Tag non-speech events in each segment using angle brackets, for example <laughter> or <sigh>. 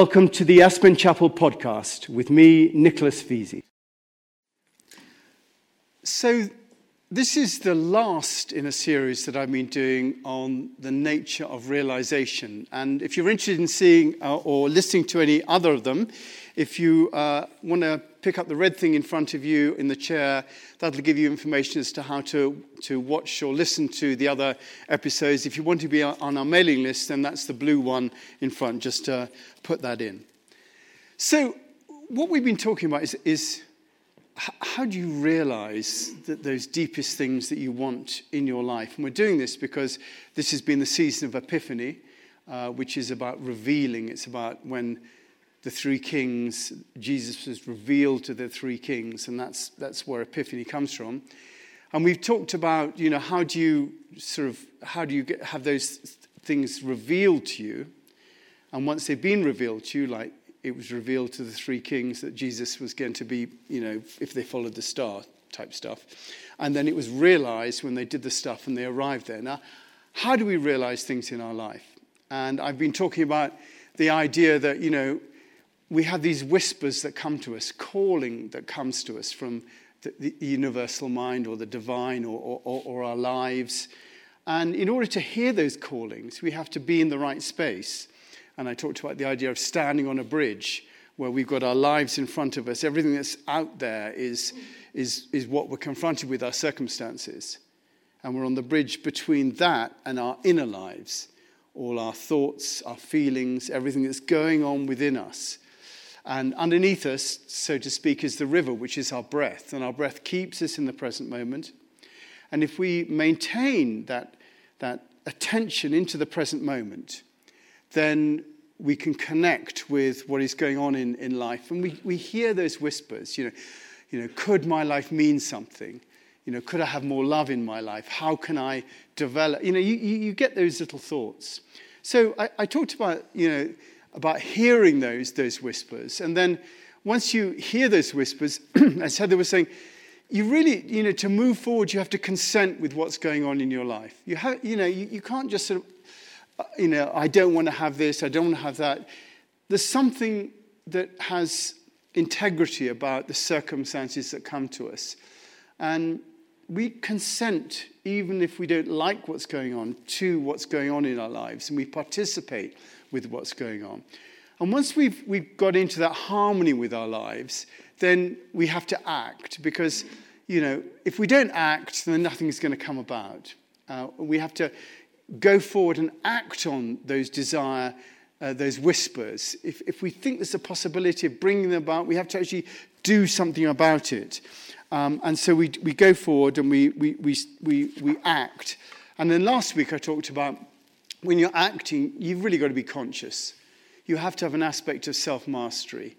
Welcome to the Aspen Chapel podcast with me, Nicholas Vesey. So, this is the last in a series that I've been doing on the nature of realization. And if you're interested in seeing uh, or listening to any other of them, if you uh, want to pick up the red thing in front of you in the chair, that'll give you information as to how to, to watch or listen to the other episodes. If you want to be on our mailing list, then that's the blue one in front. Just to put that in. So, what we've been talking about is, is how do you realize that those deepest things that you want in your life? And we're doing this because this has been the season of Epiphany, uh, which is about revealing. It's about when the three kings, Jesus was revealed to the three kings, and that's, that's where Epiphany comes from. And we've talked about, you know, how do you sort of, how do you get, have those things revealed to you? And once they've been revealed to you, like it was revealed to the three kings that Jesus was going to be, you know, if they followed the star type stuff. And then it was realized when they did the stuff and they arrived there. Now, how do we realize things in our life? And I've been talking about the idea that, you know, we have these whispers that come to us, calling that comes to us from the, the universal mind or the divine or, or, or our lives. And in order to hear those callings, we have to be in the right space. And I talked about the idea of standing on a bridge where we've got our lives in front of us. Everything that's out there is, is, is what we're confronted with, our circumstances. And we're on the bridge between that and our inner lives, all our thoughts, our feelings, everything that's going on within us. And underneath us, so to speak, is the river, which is our breath. And our breath keeps us in the present moment. And if we maintain that, that attention into the present moment, then we can connect with what is going on in, in life. And we, we hear those whispers, you know, you know, could my life mean something? You know, could I have more love in my life? How can I develop? You know, you, you get those little thoughts. So I, I talked about, you know, about hearing those, those whispers. And then once you hear those whispers, <clears throat> as Heather was saying, you really, you know, to move forward, you have to consent with what's going on in your life. You, have, you know, you, you can't just sort of you know, I don't want to have this, I don't want to have that. There's something that has integrity about the circumstances that come to us. And we consent, even if we don't like what's going on, to what's going on in our lives, and we participate with what's going on. And once we've, we've got into that harmony with our lives, then we have to act because, you know, if we don't act, then nothing's going to come about. Uh, we have to, go forward and act on those desire, uh, those whispers. If, if we think there's a possibility of bringing them about, we have to actually do something about it. Um, and so we, we go forward and we, we, we, we, we act. And then last week I talked about when you're acting, you've really got to be conscious. You have to have an aspect of self mastery,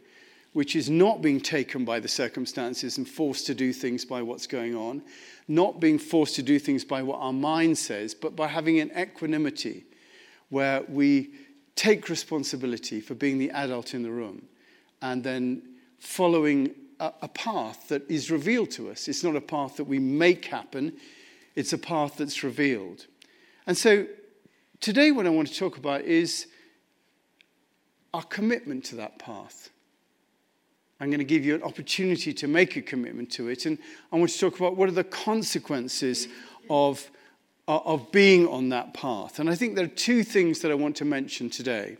which is not being taken by the circumstances and forced to do things by what's going on, not being forced to do things by what our mind says, but by having an equanimity where we take responsibility for being the adult in the room and then following a, a, path that is revealed to us. It's not a path that we make happen, it's a path that's revealed. And so today, what I want to talk about is our commitment to that path. I'm going to give you an opportunity to make a commitment to it. And I want to talk about what are the consequences of, uh, of being on that path. And I think there are two things that I want to mention today.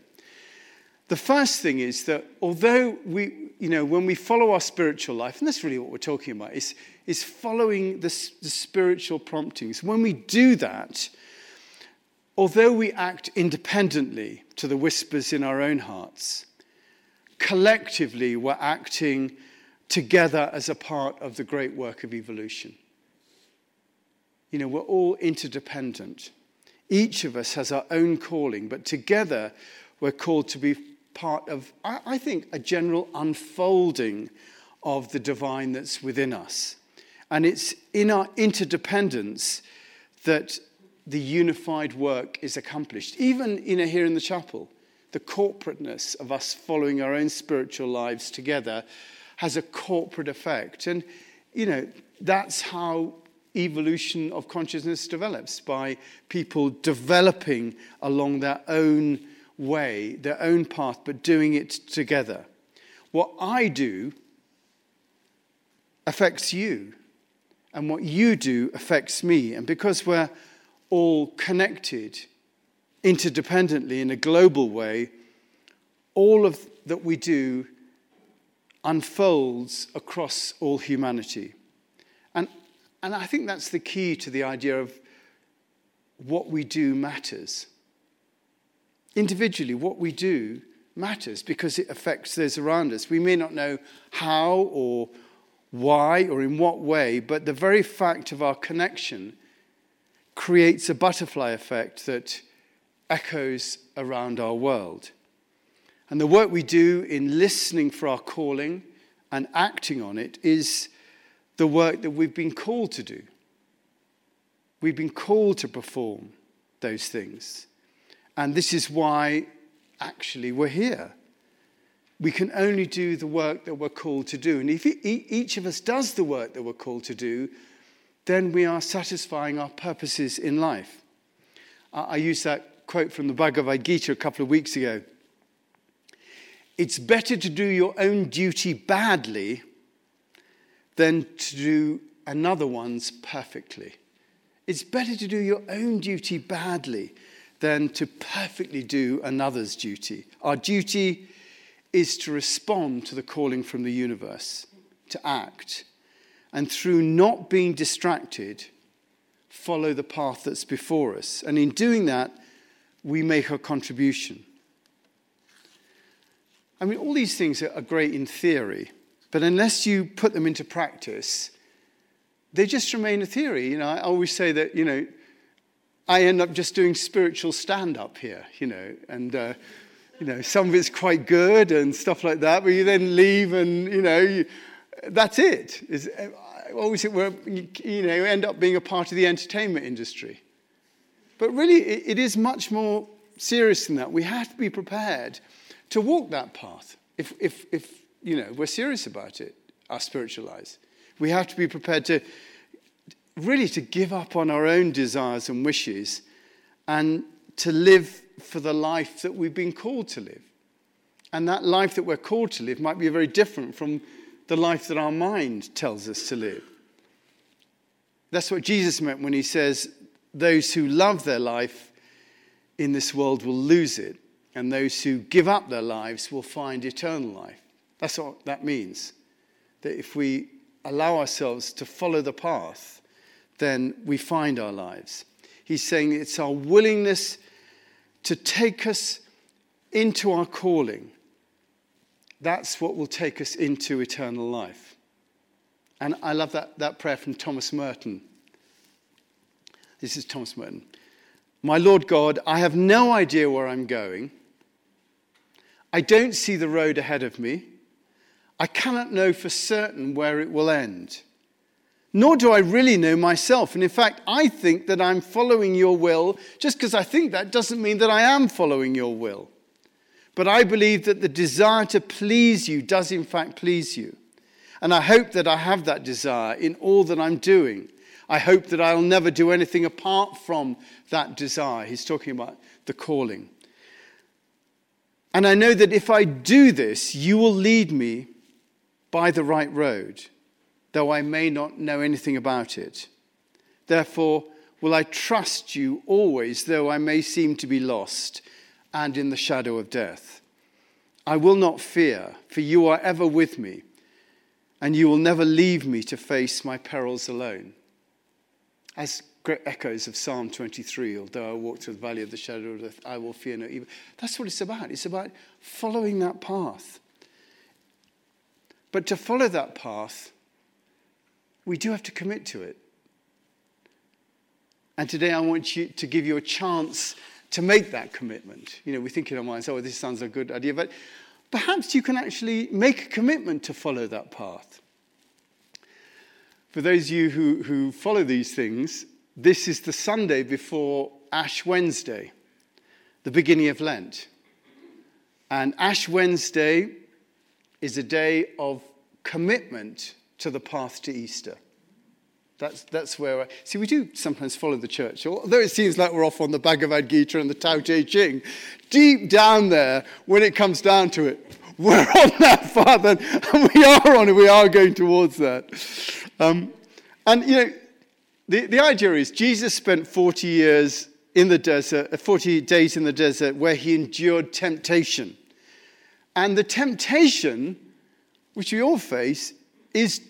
The first thing is that although we, you know, when we follow our spiritual life, and that's really what we're talking about, is, is following the, the spiritual promptings. When we do that, although we act independently to the whispers in our own hearts, collectively we're acting together as a part of the great work of evolution. You know, we're all interdependent. Each of us has our own calling, but together we're called to be part of, I think, a general unfolding of the divine that's within us. And it's in our interdependence that the unified work is accomplished. Even you know, here in the chapel, the corporateness of us following our own spiritual lives together has a corporate effect. And, you know, that's how evolution of consciousness develops by people developing along their own way, their own path, but doing it together. What I do affects you, and what you do affects me. And because we're all connected interdependently in a global way, all of that we do unfolds across all humanity. And, and I think that's the key to the idea of what we do matters. Individually, what we do matters because it affects those around us. We may not know how or why or in what way, but the very fact of our connection creates a butterfly effect that echoes around our world. And the work we do in listening for our calling and acting on it is the work that we've been called to do. We've been called to perform those things. And this is why actually we're here. We can only do the work that we're called to do. And if each of us does the work that we're called to do, then we are satisfying our purposes in life. I use that quote from the Bhagavad Gita a couple of weeks ago. It's better to do your own duty badly than to do another one's perfectly. It's better to do your own duty badly than to perfectly do another's duty. Our duty is to respond to the calling from the universe, to act, and through not being distracted, follow the path that's before us. And in doing that, we make a contribution. I mean, all these things are great in theory, but unless you put them into practice, they just remain a theory. You know, I always say that, you know, I end up just doing spiritual stand up here, you know, and, uh, you know, some of it's quite good and stuff like that, but you then leave and, you know, you, that's it. It's, I always think we're, you know, end up being a part of the entertainment industry. But really, it, is much more serious than that. We have to be prepared to walk that path if, if, if you know, we're serious about it, our spiritual lives. We have to be prepared to really to give up on our own desires and wishes and to live for the life that we've been called to live. And that life that we're called to live might be very different from the life that our mind tells us to live. That's what Jesus meant when he says, Those who love their life in this world will lose it, and those who give up their lives will find eternal life. That's what that means. That if we allow ourselves to follow the path, then we find our lives. He's saying it's our willingness to take us into our calling. That's what will take us into eternal life. And I love that, that prayer from Thomas Merton. This is Thomas Merton. My Lord God, I have no idea where I'm going. I don't see the road ahead of me. I cannot know for certain where it will end. Nor do I really know myself. And in fact, I think that I'm following your will. Just because I think that doesn't mean that I am following your will. But I believe that the desire to please you does, in fact, please you. And I hope that I have that desire in all that I'm doing. I hope that I'll never do anything apart from that desire. He's talking about the calling. And I know that if I do this, you will lead me by the right road, though I may not know anything about it. Therefore, will I trust you always, though I may seem to be lost and in the shadow of death. I will not fear, for you are ever with me, and you will never leave me to face my perils alone. As great echoes of Psalm 23, although I walk through the valley of the shadow of death, I will fear no evil. That's what it's about. It's about following that path. But to follow that path, we do have to commit to it. And today I want you to give you a chance to make that commitment. You know, we think in our minds, oh, this sounds a good idea, but perhaps you can actually make a commitment to follow that path. For those of you who, who follow these things, this is the Sunday before Ash Wednesday, the beginning of Lent. And Ash Wednesday is a day of commitment to the path to Easter. That's, that's where, I, see, we do sometimes follow the church. Although it seems like we're off on the Bhagavad Gita and the Tao Te Ching, deep down there, when it comes down to it, we're <laughs> on that Father, and we are on it. We are going towards that. Um, and, you know, the, the idea is Jesus spent 40 years in the desert, uh, 40 days in the desert, where he endured temptation. And the temptation, which we all face, is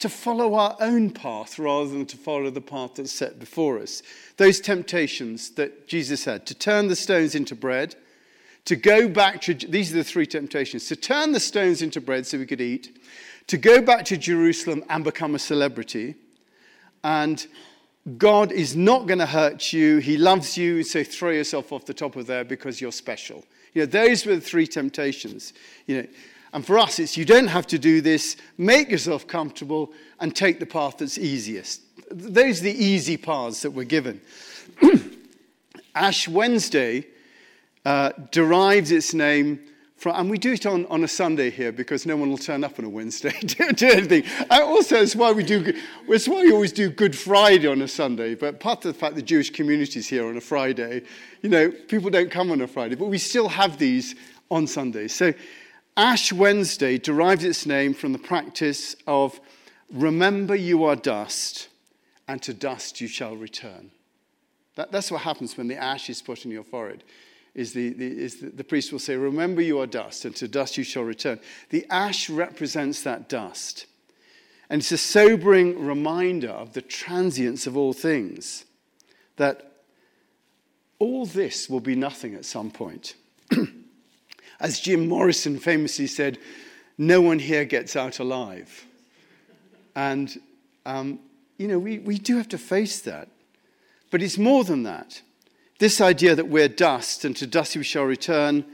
to follow our own path rather than to follow the path that's set before us. Those temptations that Jesus had to turn the stones into bread, to go back to, these are the three temptations to turn the stones into bread so we could eat, to go back to Jerusalem and become a celebrity. And God is not going to hurt you. He loves you, so throw yourself off the top of there because you're special. You know, those were the three temptations. You know, and for us, it's you don't have to do this, make yourself comfortable, and take the path that's easiest. Those are the easy paths that we're given. <clears throat> Ash Wednesday uh, derives its name from, and we do it on, on a Sunday here because no one will turn up on a Wednesday <laughs> to do anything. And also, it's why we do, it's why we always do Good Friday on a Sunday. But part of the fact the Jewish community is here on a Friday, you know, people don't come on a Friday, but we still have these on Sundays. So Ash Wednesday derives its name from the practice of remember you are dust, and to dust you shall return. That, that's what happens when the ash is put on your forehead. Is the, the, is the, the priest will say, Remember you are dust, and to dust you shall return. The ash represents that dust. And it's a sobering reminder of the transience of all things, that all this will be nothing at some point. <clears throat> As Jim Morrison famously said, no one here gets out alive. And, um, you know, we, we do have to face that. But it's more than that. This idea that we're dust and to dust we shall return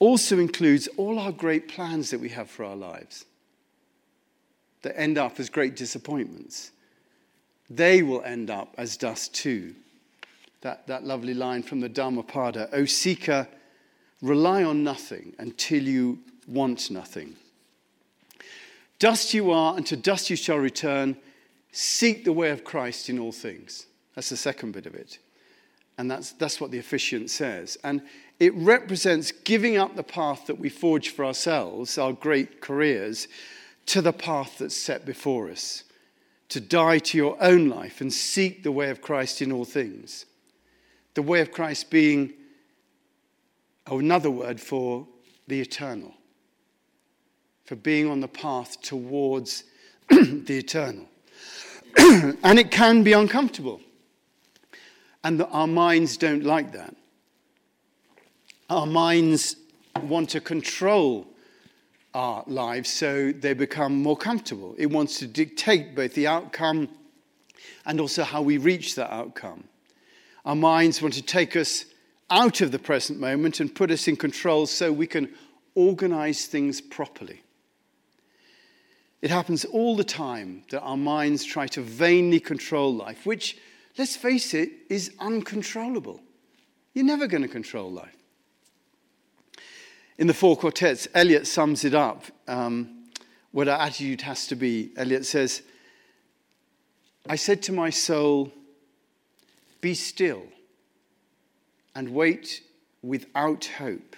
also includes all our great plans that we have for our lives that end up as great disappointments. They will end up as dust too. That, that lovely line from the Dhammapada O seeker, Rely on nothing until you want nothing. Dust you are, and to dust you shall return. Seek the way of Christ in all things. That's the second bit of it. And that's, that's what the officiant says. And it represents giving up the path that we forge for ourselves, our great careers, to the path that's set before us. To die to your own life and seek the way of Christ in all things. The way of Christ being or another word for the eternal, for being on the path towards <clears throat> the eternal. <clears throat> and it can be uncomfortable. And the, our minds don't like that. Our minds want to control our lives so they become more comfortable. It wants to dictate both the outcome and also how we reach that outcome. Our minds want to take us out of the present moment and put us in control so we can organize things properly. It happens all the time that our minds try to vainly control life, which, let's face it, is uncontrollable. You're never going to control life. In the four quartets, Eliot sums it up um, what our attitude has to be. Eliot says, I said to my soul, Be still and wait without hope.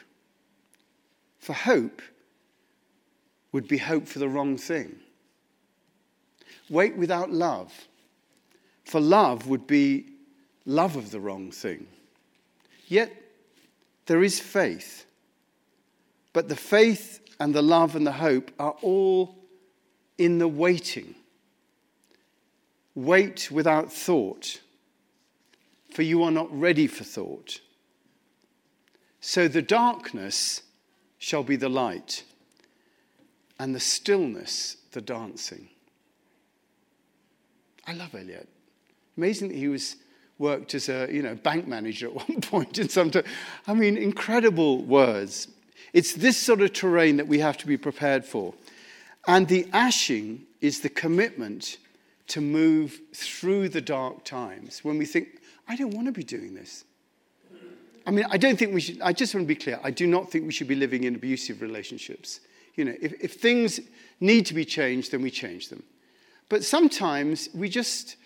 For hope would be hope for the wrong thing. Wait without love. For love would be love of the wrong thing. Yet there is faith. But the faith and the love and the hope are all in the waiting. Wait without thought, for you are not ready for thought. So the darkness shall be the light, and the stillness the dancing. I love Eliot. Amazing that he was worked as a you know bank manager at <laughs> one point in some time. I mean, incredible words. It's this sort of terrain that we have to be prepared for. And the ashing is the commitment to move through the dark times when we think, I don't want to be doing this. I mean, I don't think we should, I just want to be clear. I do not think we should be living in abusive relationships. You know, if, if things need to be changed, then we change them. But sometimes we just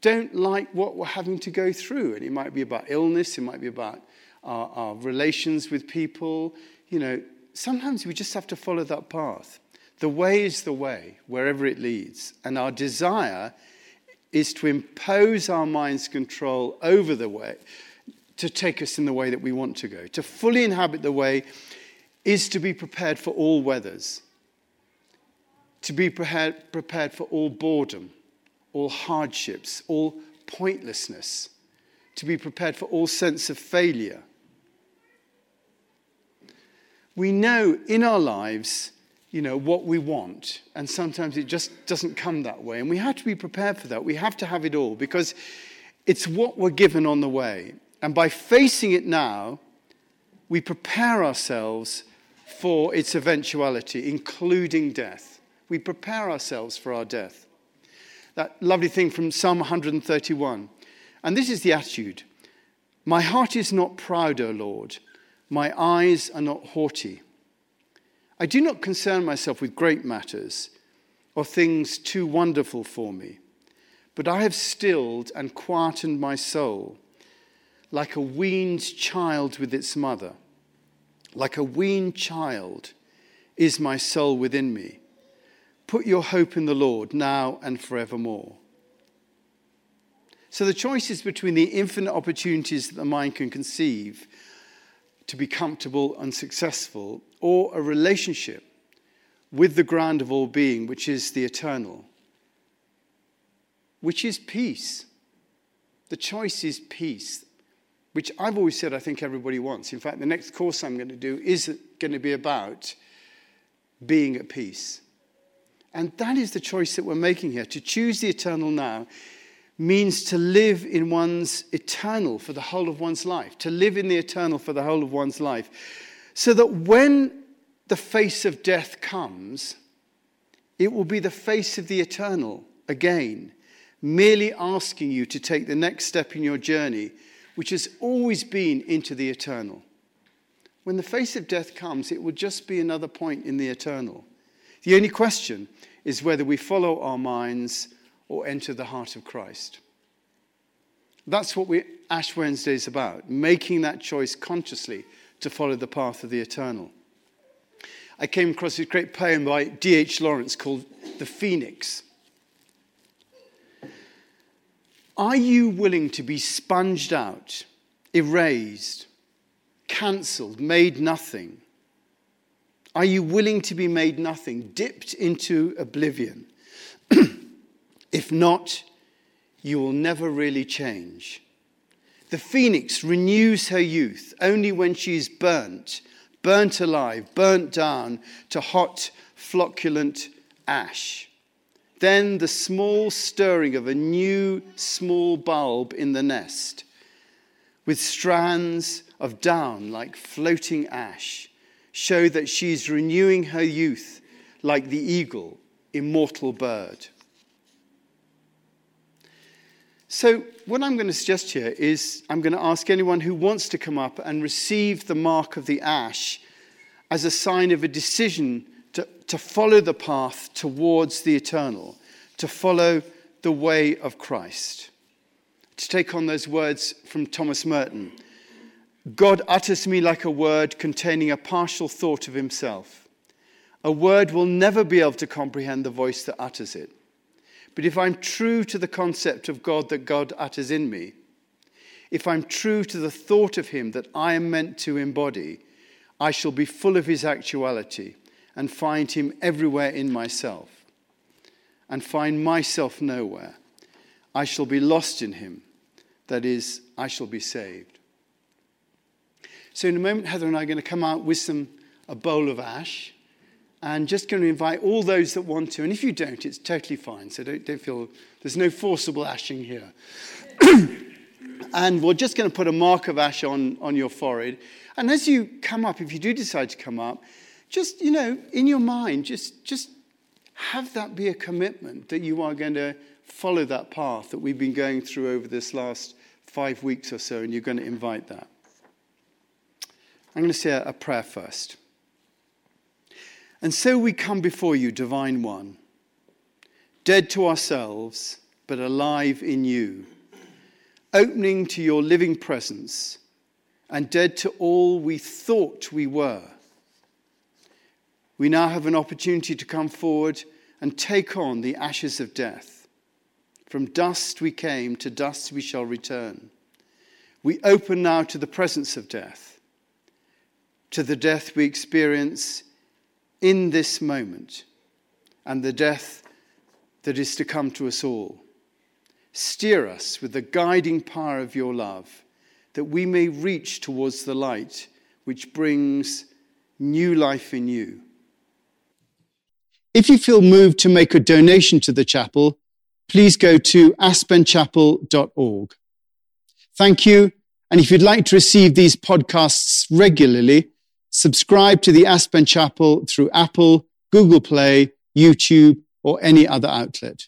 don't like what we're having to go through. And it might be about illness, it might be about our, our relations with people. You know, sometimes we just have to follow that path. The way is the way, wherever it leads. And our desire is to impose our mind's control over the way, to take us in the way that we want to go. To fully inhabit the way is to be prepared for all weathers, to be prepared, prepared for all boredom, all hardships, all pointlessness, to be prepared for all sense of failure. We know in our lives you know, what we want. And sometimes it just doesn't come that way. And we have to be prepared for that. We have to have it all because it's what we're given on the way. And by facing it now, we prepare ourselves for its eventuality, including death. We prepare ourselves for our death. That lovely thing from Psalm 131. And this is the attitude My heart is not proud, O Lord. My eyes are not haughty. I do not concern myself with great matters or things too wonderful for me, but I have stilled and quietened my soul like a weaned child with its mother. Like a weaned child is my soul within me. Put your hope in the Lord now and forevermore. So the choice is between the infinite opportunities that the mind can conceive to be comfortable and successful, or a relationship with the ground of all being, which is the eternal, which is peace. The choice is peace, which I've always said I think everybody wants. In fact, the next course I'm going to do is going to be about being at peace. And that is the choice that we're making here. To choose the eternal now means to live in one's eternal for the whole of one's life, to live in the eternal for the whole of one's life. So that when the face of death comes, it will be the face of the eternal again, merely asking you to take the next step in your journey, which has always been into the eternal. When the face of death comes, it will just be another point in the eternal. The only question is whether we follow our minds or enter the heart of Christ. That's what we, Ash Wednesday is about, making that choice consciously to follow the path of the eternal. I came across this great poem by D.H. Lawrence called The Phoenix. Are you willing to be sponged out, erased, cancelled, made nothing? Are you willing to be made nothing, dipped into oblivion? <clears throat> If not, you will never really change. The phoenix renews her youth only when she is burnt, burnt alive, burnt down to hot, flocculent ash. Then the small stirring of a new small bulb in the nest, with strands of down like floating ash, show that she is renewing her youth like the eagle, immortal bird. So, what I'm going to suggest here is I'm going to ask anyone who wants to come up and receive the mark of the ash as a sign of a decision to, to follow the path towards the eternal, to follow the way of Christ. To take on those words from Thomas Merton God utters me like a word containing a partial thought of himself. A word will never be able to comprehend the voice that utters it. But if I'm true to the concept of God that God utters in me, if I'm true to the thought of Him that I am meant to embody, I shall be full of His actuality and find Him everywhere in myself and find myself nowhere. I shall be lost in Him. That is, I shall be saved. So, in a moment, Heather and I are going to come out with some, a bowl of ash and just going to invite all those that want to. And if you don't, it's totally fine. So don't, don't feel there's no forcible ashing here. <coughs> and we're just going to put a mark of ash on, on your forehead. And as you come up, if you do decide to come up, just, you know, in your mind, just, just have that be a commitment that you are going to follow that path that we've been going through over this last five weeks or so, and you're going to invite that. I'm going to say a, prayer first. And so we come before you, Divine One, dead to ourselves, but alive in you, opening to your living presence, and dead to all we thought we were. We now have an opportunity to come forward and take on the ashes of death. From dust we came, to dust we shall return. We open now to the presence of death, to the death we experience in this moment, and the death that is to come to us all. Steer us with the guiding power of your love, that we may reach towards the light which brings new life in you. If you feel moved to make a donation to the chapel, please go to aspenchapel.org. Thank you. And if you'd like to receive these podcasts regularly, subscribe to the Aspen Chapel through Apple, Google Play, YouTube, or any other outlet.